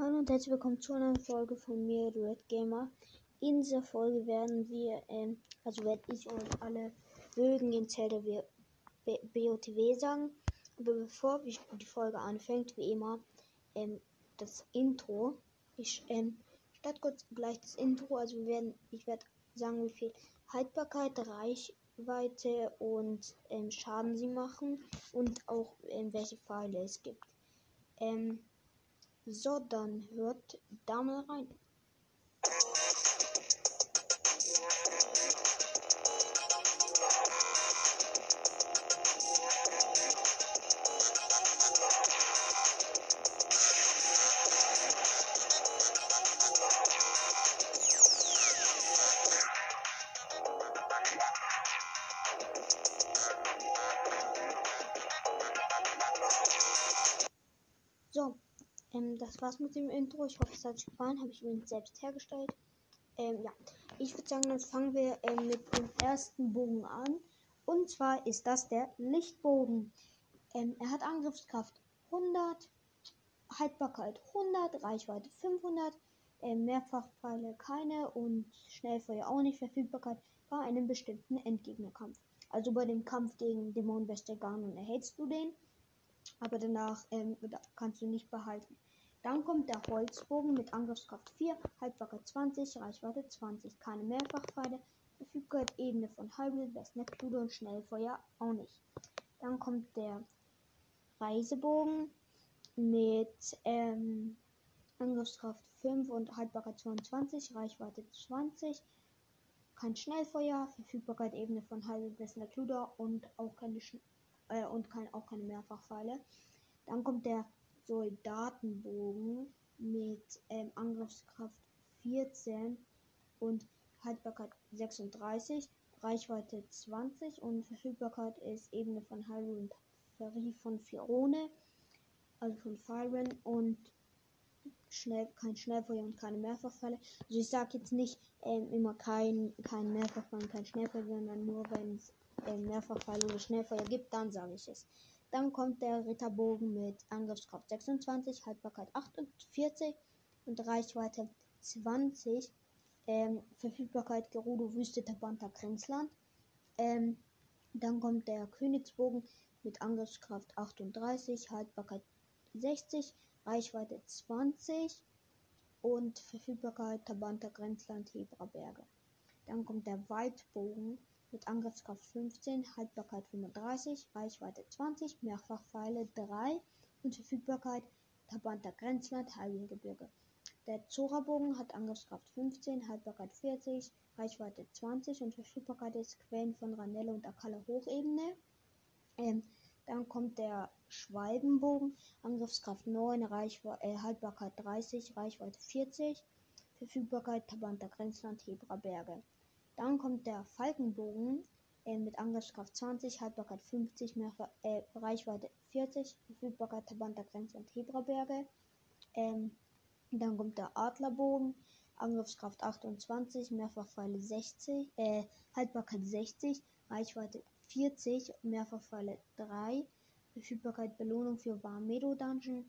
Hallo und herzlich willkommen zu einer Folge von mir, Red Gamer. In dieser Folge werden wir, ähm, also werde ich euch alle Bögen in Zelda BOTW sagen. Aber bevor die Folge anfängt, wie immer, ähm, das Intro. Ich ähm, starte kurz gleich das Intro. Also wir werden, ich werde sagen, wie viel Haltbarkeit, Reichweite und ähm, Schaden sie machen und auch ähm, welche Pfeile es gibt. Ähm, so, dann hört da mal rein. Ähm, das war's mit dem Intro. Ich hoffe, es hat euch gefallen. Habe ich übrigens selbst hergestellt. Ähm, ja, ich würde sagen, dann fangen wir ähm, mit dem ersten Bogen an. Und zwar ist das der Lichtbogen. Ähm, er hat Angriffskraft 100, Haltbarkeit 100, Reichweite 500, ähm, Mehrfachpfeile keine und Schnellfeuer auch nicht. Verfügbarkeit bei einem bestimmten Endgegnerkampf. Also bei dem Kampf gegen Dämon Ganon erhältst du den aber danach ähm, kannst du nicht behalten. Dann kommt der Holzbogen mit Angriffskraft 4, Haltbarkeit 20, Reichweite 20, keine Mehrfachpfeile, Verfügbarkeit Ebene von Hybrid, Bestnetzblude und Schnellfeuer auch nicht. Dann kommt der Reisebogen mit ähm, Angriffskraft 5 und Haltbarkeit 22, Reichweite 20, kein Schnellfeuer, Verfügbarkeit Ebene von Hybrid, Bestnetzblude und auch keine äh, und kein, auch keine Mehrfachpfeile. Dann kommt der Soldatenbogen mit ähm, Angriffskraft 14 und Haltbarkeit 36, Reichweite 20 und Verfügbarkeit ist Ebene von Hyrule und Ferie von Fione, also von Firen und schnell, kein Schnellfeuer und keine Mehrfachfälle. Also ich sage jetzt nicht ähm, immer kein, kein Mehrfachfall und kein Schnellfeuer, sondern nur wenn es ähm, Mehrfachfall oder Schnellfeuer gibt, dann sage ich es. Dann kommt der Ritterbogen mit Angriffskraft 26, Haltbarkeit 48 und Reichweite 20. Ähm, Verfügbarkeit Gerudo Wüste Tabanta Grenzland. Ähm, dann kommt der Königsbogen mit Angriffskraft 38, Haltbarkeit 60, Reichweite 20 und Verfügbarkeit Tabanta Grenzland Hebraberge. Dann kommt der Waldbogen mit Angriffskraft 15, Haltbarkeit 35, Reichweite 20, Mehrfachpfeile 3 und Verfügbarkeit Tabanta Grenzland, Heiligengebirge. Der Zora-Bogen hat Angriffskraft 15, Haltbarkeit 40, Reichweite 20 und Verfügbarkeit ist Quellen von Ranelle und Akala Hochebene. Ähm, dann kommt der Schwalbenbogen, Angriffskraft 9, Reichwe äh, Haltbarkeit 30, Reichweite 40, Verfügbarkeit Tabanta Grenzland, Hebra Berge. Dann kommt der Falkenbogen äh, mit Angriffskraft 20, Haltbarkeit 50, Mehrfach, äh, Reichweite 40, Verfügbarkeit Tabanta Grenze und Hebraberge. Ähm, dann kommt der Adlerbogen, Angriffskraft 28, Mehrfachpfeile 60, äh, Haltbarkeit 60, Reichweite 40, Mehrfachpfeile 3, Verfügbarkeit Belohnung für Warmedo Dungeon.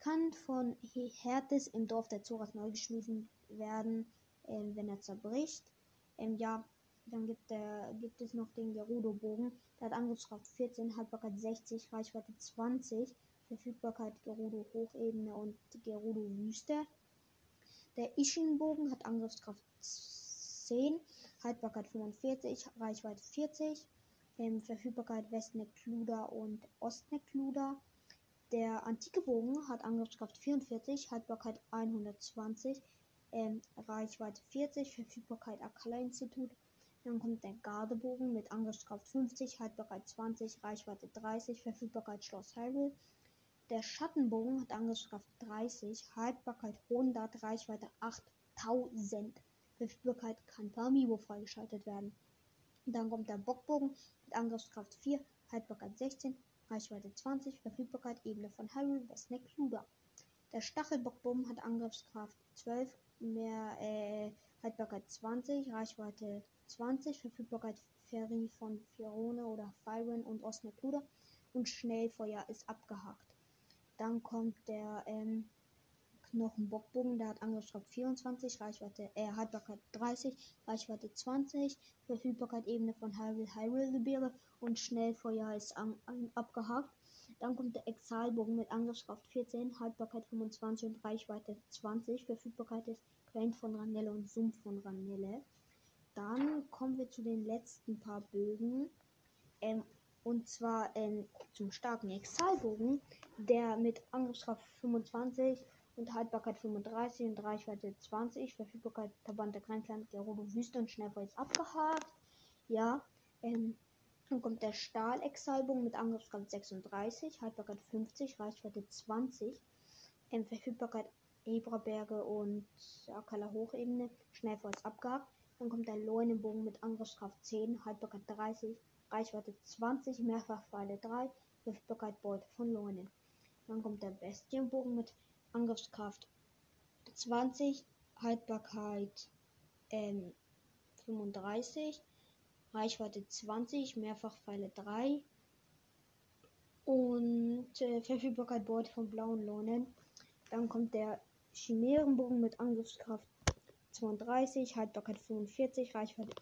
Kann von Hertes im Dorf der Zoras neu geschmissen werden, äh, wenn er zerbricht. Ähm, ja, dann gibt, der, gibt es noch den Gerudo-Bogen. Der hat Angriffskraft 14, Haltbarkeit 60, Reichweite 20, Verfügbarkeit Gerudo Hochebene und Gerudo Wüste. Der Ishin-Bogen hat Angriffskraft 10, Haltbarkeit 45, Reichweite 40, ähm, Verfügbarkeit Westneckluda und Ostneckluda. Der antike Bogen hat Angriffskraft 44, Haltbarkeit 120, ähm, Reichweite 40, Verfügbarkeit Akala Institut. Dann kommt der Gardebogen mit Angriffskraft 50, Haltbarkeit 20, Reichweite 30, Verfügbarkeit Schloss Hyrule. Der Schattenbogen hat Angriffskraft 30, Haltbarkeit 100, Reichweite 8000. Verfügbarkeit kann per Amiibo freigeschaltet werden. Dann kommt der Bockbogen mit Angriffskraft 4, Haltbarkeit 16, Reichweite 20, Verfügbarkeit Ebene von Hyrule, Westneck Luda. Der Stachelbockbogen hat Angriffskraft 12, mehr äh, Haltbarkeit 20, Reichweite 20, Verfügbarkeit Ferry von Fiorone oder Firen und Osnekluder und Schnellfeuer ist abgehakt. Dann kommt der ähm, Knochenbockbogen, der hat Angriffskraft 24, Reichweite, äh, Haltbarkeit 30, Reichweite 20, Verfügbarkeit Ebene von Hyrule, Hyrule Gebiere und Schnellfeuer ist an, an, abgehakt. Dann kommt der Exalbogen mit Angriffskraft 14, Haltbarkeit 25 und Reichweite 20. Verfügbarkeit ist Quent von Ranelle und Sumpf von Ranelle. Dann kommen wir zu den letzten paar Bögen. Ähm, und zwar ähm, zum starken Exalbogen, der mit Angriffskraft 25 und Haltbarkeit 35 und Reichweite 20, Verfügbarkeit Verband Grenzland, Gerudo Wüste und Schnellfeuer ist abgehakt. Ja, ähm, dann kommt der Stahl-Exalbogen mit Angriffskraft 36, Haltbarkeit 50, Reichweite 20, ähm, Verfügbarkeit Hebraberge und Akala Hochebene, Schnellfeuer ist abgehakt. Dann kommt der Leunenbogen mit Angriffskraft 10, Haltbarkeit 30, Reichweite 20, Mehrfachpfeile 3, Verfügbarkeit Beute von Leunen. Dann kommt der Bestienbogen mit Angriffskraft 20, Haltbarkeit ähm, 35, Reichweite 20, Mehrfachpfeile 3 und äh, Verfügbarkeit Beute von blauen Lohnen. Dann kommt der Chimärenbogen mit Angriffskraft 32, Haltbarkeit 45, Reichweite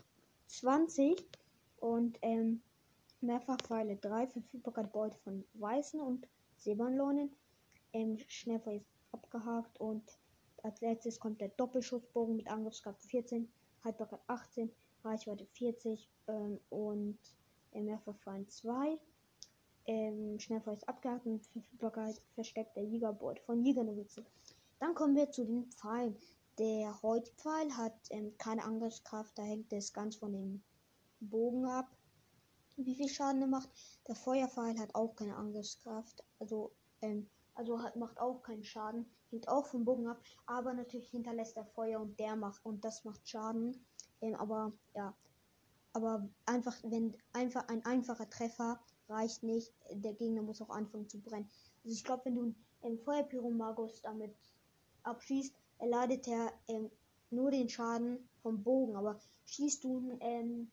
20 und ähm, Mehrfachpfeile 3, Verfügbarkeit Beute von weißen und Silberlohnen. Ähm, Schnellfeuer ist abgehakt und als letztes kommt der Doppelschussbogen mit Angriffskraft 14, Haltbarkeit 18, Reichweite 40 ähm, und Mehrfachpfeilen 2. Ähm, Schnellfeuer ist abgehakt und versteckt der Jägerbeut von Jägernovize. Dann kommen wir zu den Pfeilen. Der Häutpfeil hat ähm, keine Angriffskraft, da hängt es ganz von dem Bogen ab, wie viel Schaden er macht. Der Feuerpfeil hat auch keine Angriffskraft, also, ähm, also hat, macht auch keinen Schaden, hängt auch vom Bogen ab, aber natürlich hinterlässt er Feuer und der macht und das macht Schaden. Ähm, aber ja, aber einfach, wenn einfach ein einfacher Treffer reicht nicht, der Gegner muss auch anfangen zu brennen. Also ich glaube, wenn du einen Feuerpyromagus damit abschießt, erleidet er ähm, nur den Schaden vom Bogen, aber schießt du ähm,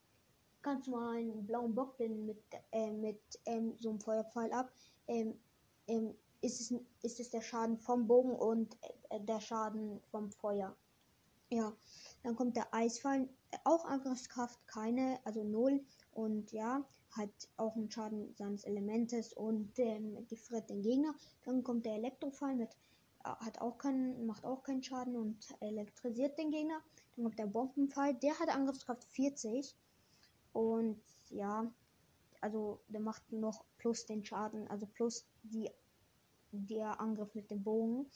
ganz normal einen blauen Bockblind mit, äh, mit ähm, so einem Feuerpfeil ab, ähm, ähm, ist, es, ist es der Schaden vom Bogen und äh, der Schaden vom Feuer. Ja, dann kommt der Eisfall, auch Angriffskraft keine, also null und ja, hat auch einen Schaden seines Elementes und ähm, gefriert den Gegner. Dann kommt der Elektrofall mit äh, hat auch keinen, macht auch keinen Schaden und elektrisiert den Gegner. Dann kommt der Bombenfall, der hat Angriffskraft 40 und ja, also der macht noch plus den Schaden, also plus die der Angriff mit dem Bogen.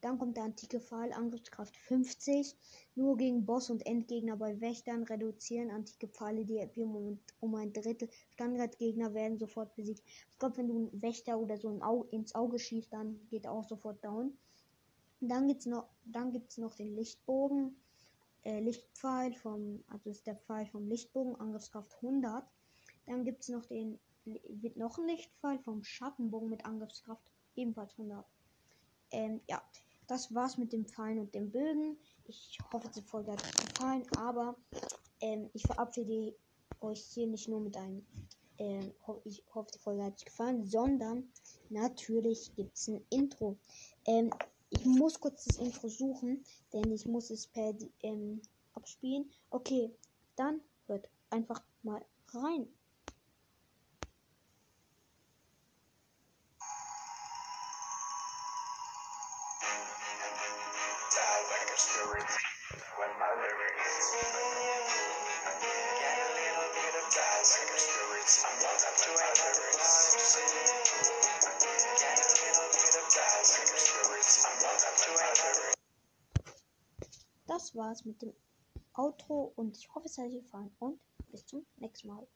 Dann kommt der antike Pfeil, Angriffskraft 50. Nur gegen Boss und Endgegner bei Wächtern reduzieren antike Pfeile die EP um, ein Drittel. Standardgegner werden sofort besiegt. Ich glaube, wenn du einen Wächter oder so ins Auge schießt, dann geht er auch sofort down. Dann gibt's noch, dann gibt's noch den Lichtbogen, äh, Lichtpfeil vom, also ist der Pfeil vom Lichtbogen, Angriffskraft 100. Dann gibt es noch den, wird noch ein Lichtpfeil vom Schattenbogen mit Angriffskraft ebenfalls 100. Ähm, ja, das war's mit dem Pfeilen und dem Bögen. Ich hoffe, die Folge hat euch gefallen, aber ähm, ich verabschiede euch hier nicht nur mit einem, ähm, ho ich hoffe, die Folge hat euch gefallen, sondern natürlich gibt es ein Intro. Ähm, ich muss kurz das Intro suchen, denn ich muss es per ähm, abspielen. Okay, dann hört einfach mal rein. Das war's mit dem Outro und ich hoffe, es hat euch gefallen und bis zum nächsten Mal.